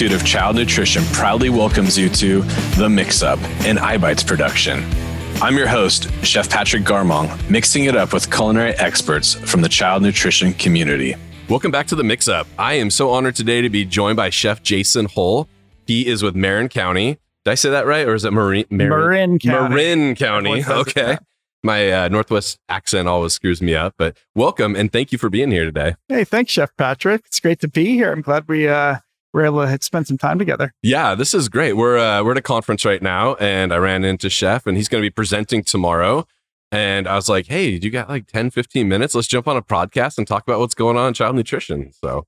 Culinary Institute of Child Nutrition proudly welcomes you to The Mix Up, an iBites production. I'm your host, Chef Patrick Garmong, mixing it up with culinary experts from the child nutrition community. Welcome back to The Mix Up. I am so honored today to be joined by Chef Jason Hull. He is with Marin County. Did I say that right? Or is it Marin? Marin County. Marin County. Okay. My uh, Northwest accent always screws me up, but welcome and thank you for being here today. Hey, thanks, Chef Patrick. It's great to be here. I'm glad we uh, were able to spend some time together. Yeah, this is great. We're uh, we're at a conference right now, and I ran into Chef, and he's going to be presenting tomorrow. And I was like, hey, you got like 10, 15 minutes? Let's jump on a podcast and talk about what's going on in child nutrition. So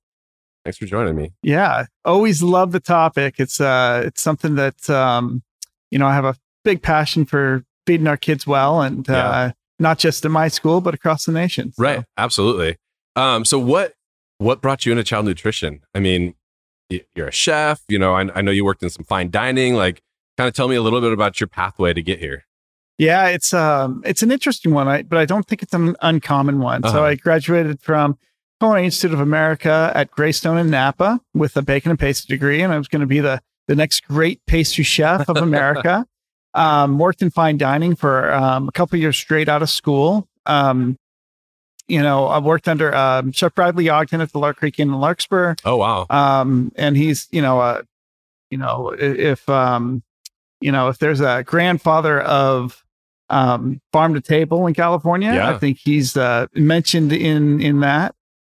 thanks for joining me. Yeah, always love the topic. It's uh, it's something that um, you know I have a big passion for feeding our kids well and yeah. uh, not just in my school but across the nation so. right absolutely um, so what what brought you into child nutrition i mean you're a chef you know I, I know you worked in some fine dining like kind of tell me a little bit about your pathway to get here yeah it's um it's an interesting one I, but i don't think it's an uncommon one uh-huh. so i graduated from culinary institute of america at greystone in napa with a baking and pastry degree and i was going to be the the next great pastry chef of america um, worked in fine dining for um, a couple years straight out of school. Um, you know, I've worked under um, Chef Bradley Ogden at the Lark Creek Inn in Larkspur. Oh wow! Um, and he's you know, uh, you know, if um, you know, if there's a grandfather of um, farm to table in California, yeah. I think he's uh, mentioned in in that.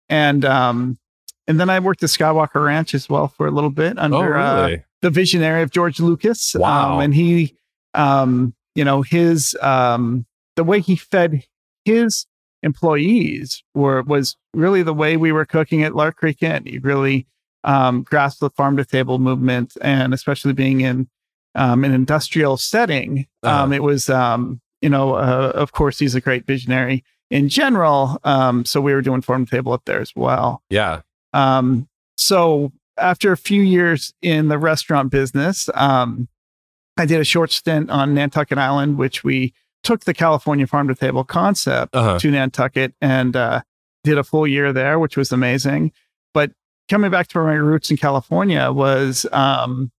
And um, and then I worked at Skywalker Ranch as well for a little bit under oh, really? uh, the visionary of George Lucas. Wow! Um, and he um, you know, his um, the way he fed his employees were was really the way we were cooking at Lark Creek Inn. He really um, grasped the farm to table movement, and especially being in um, an industrial setting, uh-huh. um, it was um, you know, uh, of course, he's a great visionary in general. Um, so we were doing farm to table up there as well. Yeah. Um, so after a few years in the restaurant business, um, I did a short stint on Nantucket Island, which we took the California farm to table concept uh-huh. to Nantucket and uh, did a full year there, which was amazing. But coming back to my roots in California was um,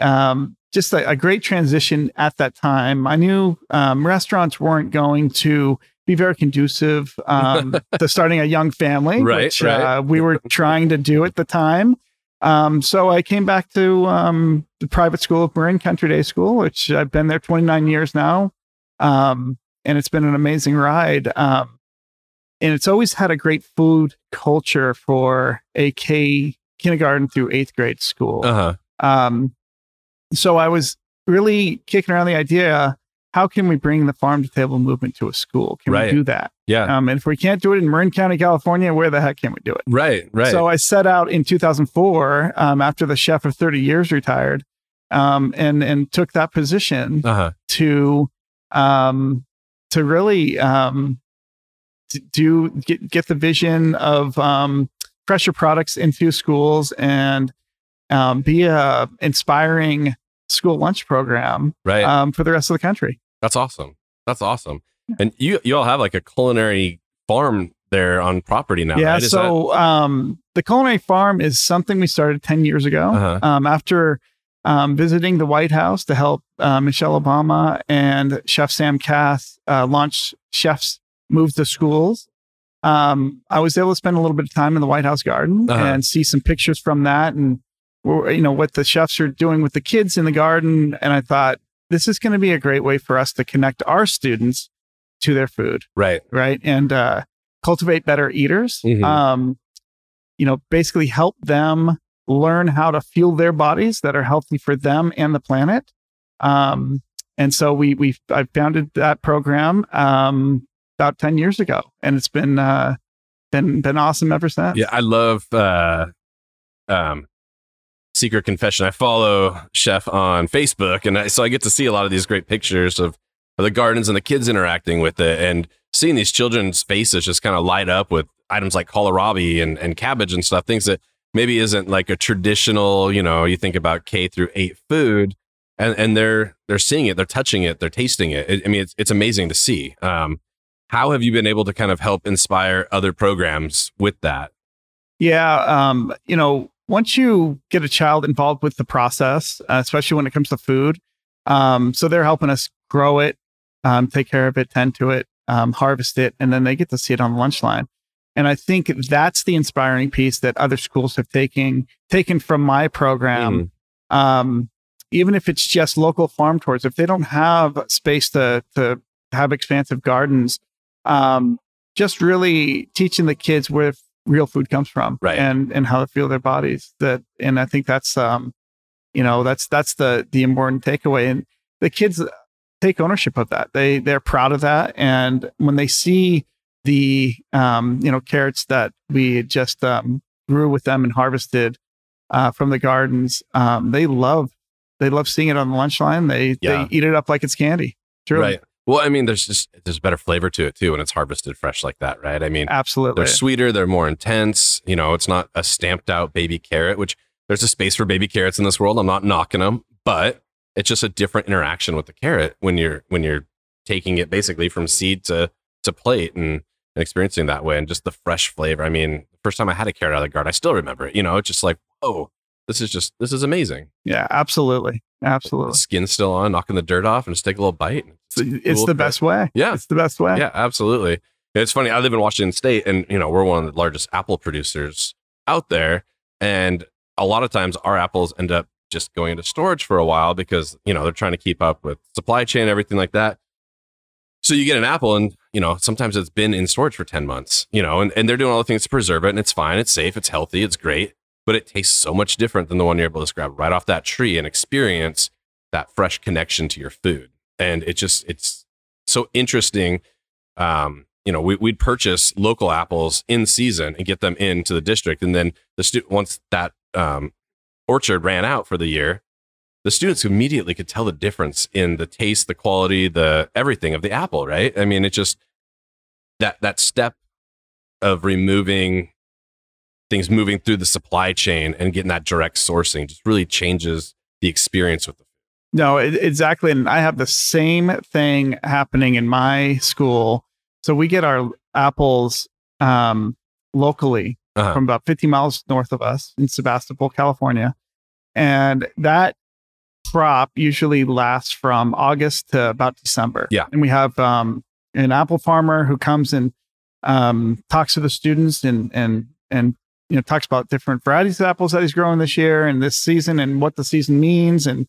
um, just a, a, great transition at that time. I knew um, restaurants weren't going to be very conducive um, to starting a young family, right, which right. Uh, we were trying to do at the time. Um, so I came back to um, the private school of Marin Country Day School, which I've been there 29 years now. Um, and it's been an amazing ride. Um, and it's always had a great food culture for a K kindergarten through eighth grade school. Uh-huh. Um, so I was really kicking around the idea how can we bring the farm to table movement to a school? Can right. we do that? Yeah. Um, and if we can't do it in Marin County, California, where the heck can we do it? Right, right. So I set out in 2004 um, after the chef of 30 years retired um, and, and took that position uh-huh. to, um, to really um, to do get, get the vision of um, fresher products into schools and um, be a inspiring school lunch program right. um, for the rest of the country. That's awesome. That's awesome. And you you all have like a culinary farm there on property now. Yeah. Right? So that- um, the culinary farm is something we started ten years ago. Uh-huh. Um, after um, visiting the White House to help uh, Michelle Obama and Chef Sam Kass uh, launch Chefs Move to Schools. Um, I was able to spend a little bit of time in the White House garden uh-huh. and see some pictures from that and you know what the chefs are doing with the kids in the garden and i thought this is going to be a great way for us to connect our students to their food right right and uh, cultivate better eaters mm-hmm. um, you know basically help them learn how to fuel their bodies that are healthy for them and the planet um, and so we we i founded that program um, about 10 years ago and it's been uh, been been awesome ever since yeah i love uh, um, secret confession. I follow Chef on Facebook, and I, so I get to see a lot of these great pictures of, of the gardens and the kids interacting with it, and seeing these children's faces just kind of light up with items like kohlrabi and, and cabbage and stuff, things that maybe isn't like a traditional, you know, you think about K through eight food, and and they're they're seeing it, they're touching it, they're tasting it. it I mean, it's it's amazing to see. Um, how have you been able to kind of help inspire other programs with that? Yeah, um, you know, once you get a child involved with the process, uh, especially when it comes to food, um, so they're helping us grow it, um, take care of it, tend to it, um, harvest it, and then they get to see it on the lunch line. And I think that's the inspiring piece that other schools have taken taken from my program. Mm. Um, even if it's just local farm tours, if they don't have space to to have expansive gardens, um, just really teaching the kids where real food comes from, Right. and and how to feel their bodies. That and I think that's um, you know, that's that's the the important takeaway. And the kids take ownership of that. They they're proud of that, and when they see the um, you know carrots that we just um, grew with them and harvested uh, from the gardens, um, they love they love seeing it on the lunch line. They Yeah. they eat it up like it's candy. Truly. Right. Well, I mean, there's just there's better flavor to it too when it's harvested fresh like that, right? I mean, Absolutely. they're sweeter, they're more intense. You know, it's not a stamped out baby carrot, which there's a space for baby carrots in this world. I'm not knocking them, but it's just a different interaction with the carrot when you're when you're taking it basically from seed to to plate and, and experiencing that way, and just the fresh flavor. I mean, first time I had a carrot out of the garden, I still remember it. You know, it's just like, oh, this is just this is amazing. yeah, absolutely. Absolutely. skin's still on, knocking the dirt off, and just take a little bite. It's, it's cool the best way. Yeah. It's the best way. Yeah, absolutely. It's funny. I live in Washington State, and you know we're one of the largest apple producers out there, and a lot of times our apples end up just going into storage for a while because you know they're trying to keep up with supply chain, everything like that. So you get an apple, and you know sometimes it's been in storage for ten months, you know, and, and they're doing all the things to preserve it, and it's fine, it's safe, it's healthy, it's great, but it tastes so much different than the one you're able to grab right off that tree and experience that fresh connection to your food, and it just it's so interesting um, you know, we, we'd purchase local apples in season and get them into the district. And then the student, once that um, orchard ran out for the year, the students immediately could tell the difference in the taste, the quality, the everything of the apple, right? I mean, it just, that, that step of removing things moving through the supply chain and getting that direct sourcing just really changes the experience with the food. No, it, exactly. And I have the same thing happening in my school. So we get our apples um, locally Uh-huh. from about 50 miles north of us in Sebastopol, California. And that crop usually lasts from August to about December. Yeah. And we have um, an apple farmer who comes and um, talks to the students and, and, and, you know, talks about different varieties of apples that he's growing this year and this season and what the season means. And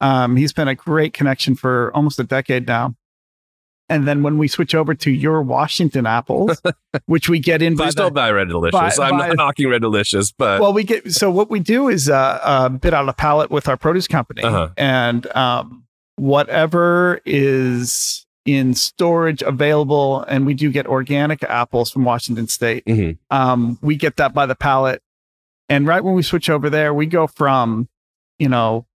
um, he's been a great connection for almost a decade now. And then when we switch over to your Washington apples, which we get in by Please the, don't buy Red Delicious. by- I'm by- not knocking Red Delicious, but well, we get so what we do is uh, uh bid out a pallet with our produce company, Uh-huh. and um, whatever is in storage available, and we do get organic apples from Washington State. Mhm. Um, we get that by the pallet, and right when we switch over there, we go from you know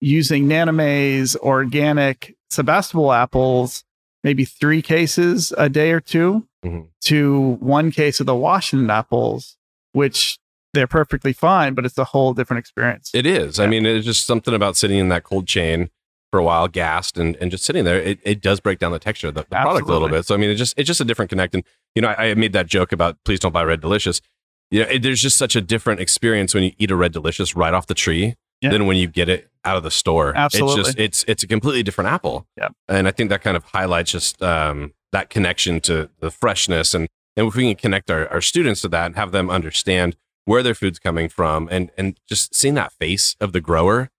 using Nana Mae's organic Sebastopol apples, maybe three cases a day or 2 Mhm. to one case of the Washington apples, which they're perfectly fine, but it's a whole different experience. It is. I mean, it's just something about sitting in that cold chain for a while, gassed, and, and just sitting there. It, it does break down the texture of the, the product a little bit. So I mean, it's just it's just a different connect. And you know, I, I made that joke about please don't buy Red Delicious. Yeah, it, there's just such a different experience when you eat a Red Delicious right off the tree Yeah. than when you get it out of the store. Absolutely. It's just it's it's a completely different apple. Yeah. And I think that kind of highlights just um, that connection to the freshness and and if we can connect our, our students to that and have them understand where their food's coming from and and just seeing that face of the grower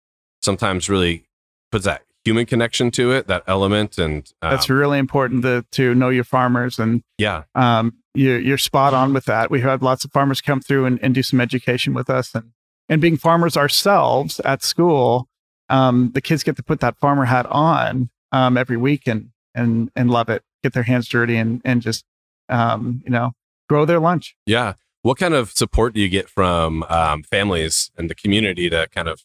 sometimes really puts that human connection to it that element and um, That's really important to, to know your farmers, and yeah um, you're, you're spot on with that. We had lots of farmers come through and, and do some education with us, and and being farmers ourselves at school, um, the kids get to put that farmer hat on um, every week and and and love it. Get their hands dirty and and just um, you know grow their lunch. yeah what kind of support do you get from um, families and the community to kind of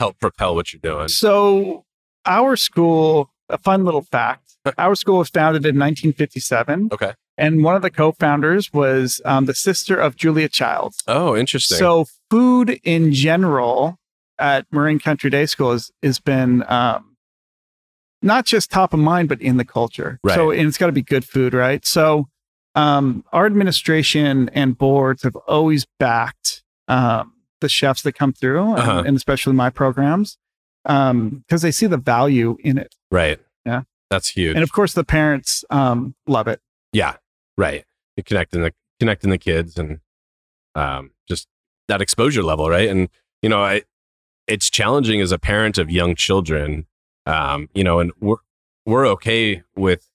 help propel what you're doing So, our school, a fun little fact, our school was founded in 1957. okay And one of the co founders was um, the sister of Julia Child. oh interesting So, food in general at Marin Country Day School has, has been um, not just top of mind, but in the culture. Right. So, and it's got to be good food, right? So, um, our administration and boards have always backed um, the chefs that come through, and, Uh-huh. and especially my programs, because they see the value in it. Right. Yeah. That's huge. And of course, the parents um, love it. Yeah, right. And connecting the connecting the kids and um, just that exposure level, right? And you know, I, it's challenging as a parent of young children. Um, you know, and we're we're okay with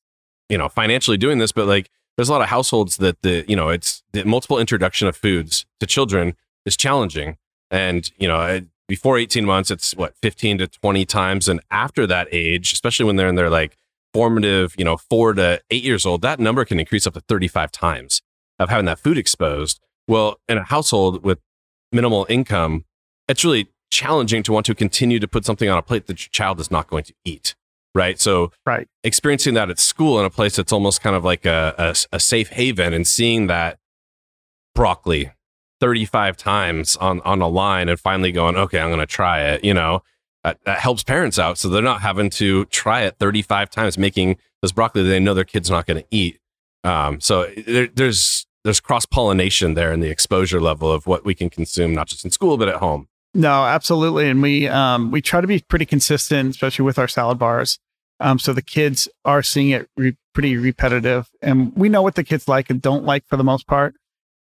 you know financially doing this, but like there's a lot of households that the you know it's the multiple introduction of foods to children is challenging, and you know. Before 18 months, it's what 15 to 20 times, and after that age, especially when they're in their like formative, you know, four to eight years old, that number can increase up to 35 times of having that food exposed. Well, in a household with minimal income, it's really challenging to want to continue to put something on a plate that your child is not going to eat. Right. So, Right. experiencing that at school in a place that's almost kind of like a, a, a safe haven and seeing that broccoli 35 times on, on a line and finally going, okay, I'm going to try it, you know, that, that helps parents out. So they're not having to try it 35 times, making this broccoli that they know their kid's not going to eat. Um, so there, there's, there's cross pollination there in the exposure level of what we can consume, not just in school, but at home. No, absolutely, and we um, we try to be pretty consistent, especially with our salad bars. Um, so the kids are seeing it re- pretty repetitive, and we know what the kids like and don't like for the most part.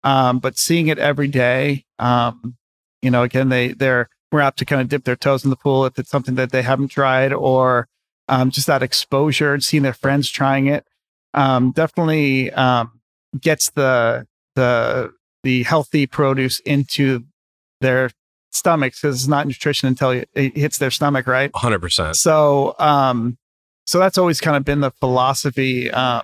Um, but seeing it every day, um, you know, again, they they're we're apt to kind of dip their toes in the pool if it's something that they haven't tried, or um, just that exposure and seeing their friends trying it. Um, definitely gets the the the healthy produce into their stomachs because it's not nutrition until it, it hits their stomach, right? 100%. So, um, so that's always kind of been the philosophy um,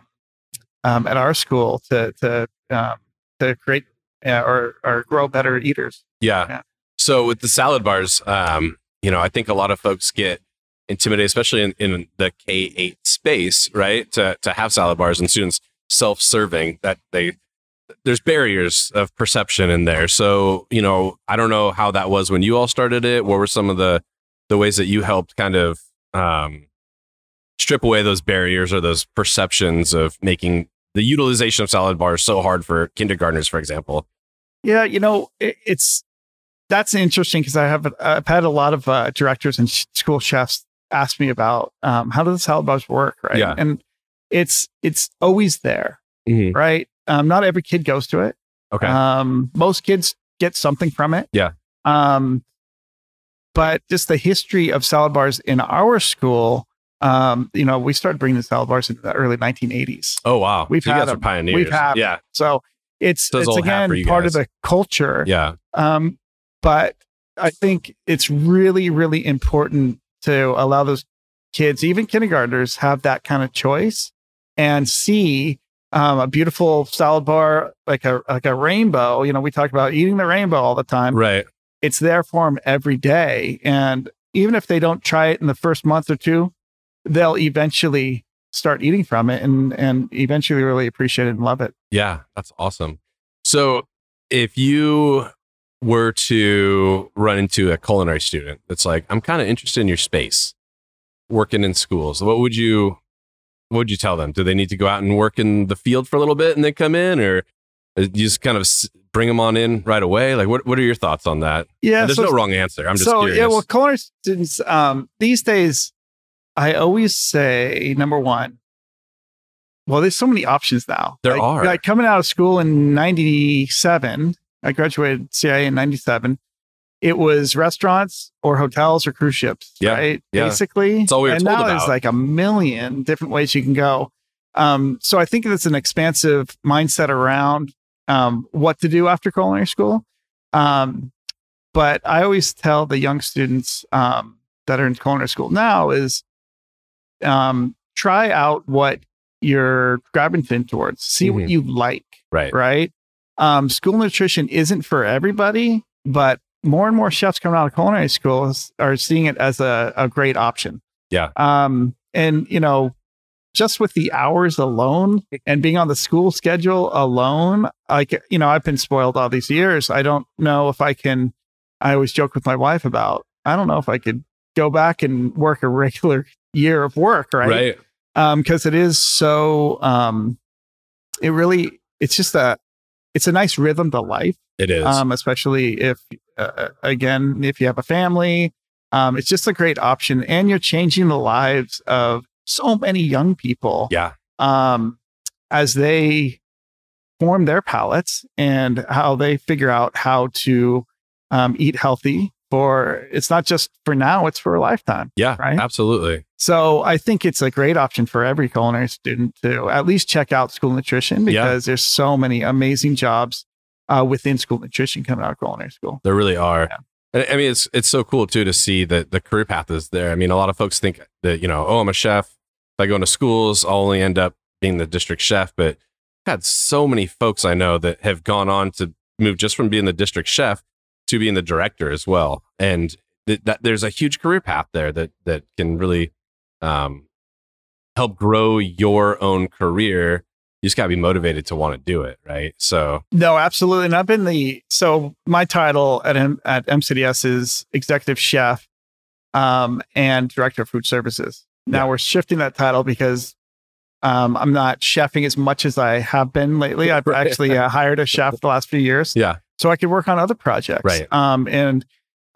um, at our school to to um, to create uh, or or grow better eaters. Yeah. Yeah. So with the salad bars, um, you know, I think a lot of folks get intimidated, especially in, in the K eight space, right? To to have salad bars and students self serving that they there's barriers of perception in there. So you know, I don't know how that was when you all started it. What were some of the the ways that you helped kind of um, strip away those barriers or those perceptions of making the utilization of salad bars so hard for kindergartners, for example? Yeah, you know, it, it's that's interesting because I have I've had a lot of uh, directors and sh- school chefs ask me about um, how do the salad bars work, right? Yeah. And it's it's always there, Mhm. right? Um, not every kid goes to it. Okay. Um, most kids get something from it. Yeah. Um, but just the history of salad bars in our school, um, you know, we started bringing the salad bars in the early 1980s. oh wow, we've So you had guys are them. pioneers. We've had them. yeah, So it's it's it's old hat for again you part of the culture. yeah, Um, but I think it's really, really important to allow those kids, even kindergartners, have that kind of choice and see um, a beautiful salad bar like a like a rainbow. You know, we talk about eating the rainbow all the time. right. It's there for them every day, and even if they don't try it in the first month or two, they'll eventually start eating from it and and eventually really appreciate it and love it. Yeah, that's awesome. So, if you were to run into a culinary student that's like, I'm kind of interested in your space, working in schools, what would you what would you tell them? Do they need to go out and work in the field for a little bit and then come in, or uh, you just kind of bring them on in right away? Like, what what are your thoughts on that? Yeah, And there's so- no wrong answer. I'm just so curious. yeah, well, culinary students um, these days, I always say number one. Well, there's so many options now. There like, are. Like coming out of school in '97, I graduated CIA in '97. It was restaurants or hotels or cruise ships, Yeah, right? yeah. Basically, That's all we were and told now about. there's like a million different ways you can go. Um, so I think it's an expansive mindset around um, what to do after culinary school. Um, but I always tell the young students um, that are in culinary school now is um, try out what you're gravitating towards. See what Mhm. you like, right. right? Um, school nutrition isn't for everybody, but more and more chefs coming out of culinary schools are seeing it as a, a great option. Yeah. Um, and you know, just with the hours alone and being on the school schedule alone, like you know, I've been spoiled all these years. I don't know if I can. I always joke with my wife about. I don't know if I could go back and work a regular year of work, right? Right. um because it is so um it really it's just a it's a nice rhythm to life It is. um especially if uh, again, if you have a family, um, it's just a great option. And you're changing the lives of so many young people. Yeah. Um, as they form their palates and how they figure out how to um, eat healthy for it's not just for now, it's for a lifetime. Yeah. Right. Absolutely. So I think it's a great option for every culinary student to at least check out school nutrition Yeah. because there's so many amazing jobs uh, within school nutrition coming out of culinary school. There really are. Yeah. I mean, it's it's so cool too to see that the career path is there. I mean, a lot of folks think that you know, oh, I'm a chef. If I go into schools, I'll only end up being the district chef. But I've had so many folks I know that have gone on to move just from being the district chef to being the director as well. And th- that there's a huge career path there that that can really um, help grow your own career. You just gotta be motivated to want to do it, right? So No, absolutely. And I've been the so my title at M, at MCDS is executive chef um, and director of food services. Now Yeah. we're shifting that title because um, I'm not chefing as much as I have been lately. I've Right. actually uh, hired a chef the last few years. yeah, so I could work on other projects. Right. Um, and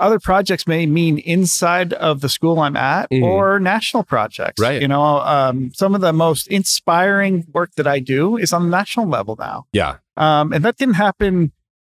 other projects may mean inside of the school I'm at Mhm. or national projects. Right. You know, um, some of the most inspiring work that I do is on the national level now. yeah, Um, and that didn't happen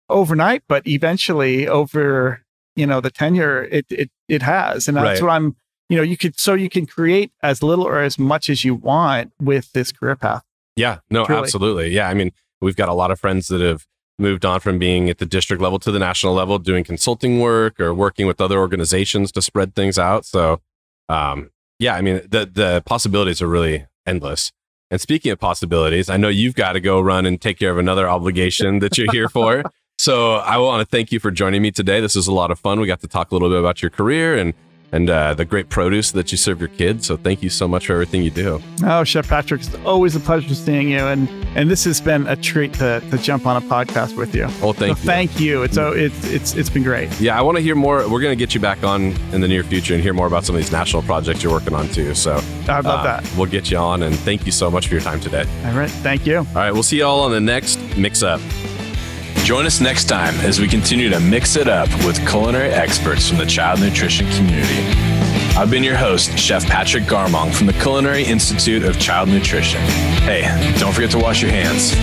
overnight, but eventually over, you know, the tenure, it, it, it has. And that's Right. what I'm, you know, you could, so you can create as little or as much as you want with this career path. Yeah, no, Truly. absolutely. Yeah, I mean, we've got a lot of friends that have moved on from being at the district level to the national level, doing consulting work or working with other organizations to spread things out. So, um, yeah, I mean, the the possibilities are really endless. And speaking of possibilities, I know you've got to go run and take care of another obligation that you're here for. So, I want to thank you for joining me today. This was a lot of fun. We got to talk a little bit about your career and and uh, the great produce that you serve your kids. So, thank you so much for everything you do. Oh, Chef Patrick, it's always a pleasure seeing you. And, and this has been a treat to, to jump on a podcast with you. Oh, thank so you. thank you. It's, oh, it's, it's, it's been great. Yeah, I want to hear more. We're going to get you back on in the near future and hear more about some of these national projects you're working on too. So I love uh, that. We'll get you on and thank you so much for your time today. All right. Thank you. All right, we'll see you all on the next Mix Up. Join us next time as we continue to mix it up with culinary experts from the child nutrition community. I've been your host, Chef Patrick Garmong from the Culinary Institute of Child Nutrition. Hey, don't forget to wash your hands.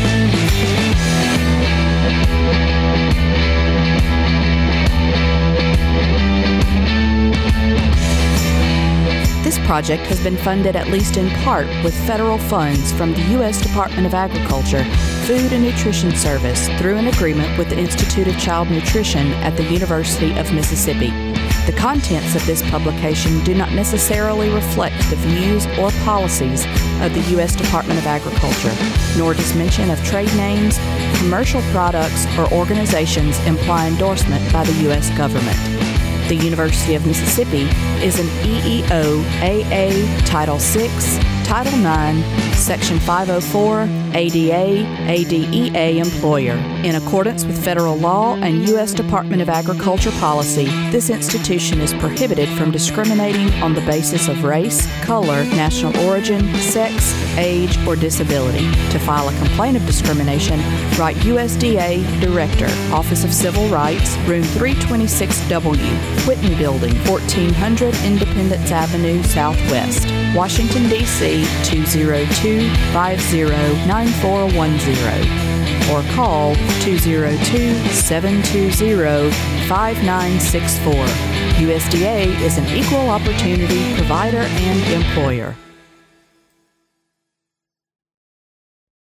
This project has been funded at least in part with federal funds from the U.S. Department of Agriculture, Food and Nutrition Service through an agreement with the Institute of Child Nutrition at the University of Mississippi. The contents of this publication do not necessarily reflect the views or policies of the U.S. Department of Agriculture, nor does mention of trade names, commercial products, or organizations imply endorsement by the U.S. government. The University of Mississippi is an E EEO AA Title VI, Title IX, Section 504, ADA, ADEA employer. In accordance with federal law and U.S. Department of Agriculture policy, this institution is prohibited from discriminating on the basis of race, color, national origin, sex, age, or disability. To file a complaint of discrimination, write USDA Director, Office of Civil Rights, Room 326W, Whitten Building, 1400 Independence Avenue Southwest, Washington, D.C. 202-509410 or call 202-720-5964. USDA is an equal opportunity provider and employer.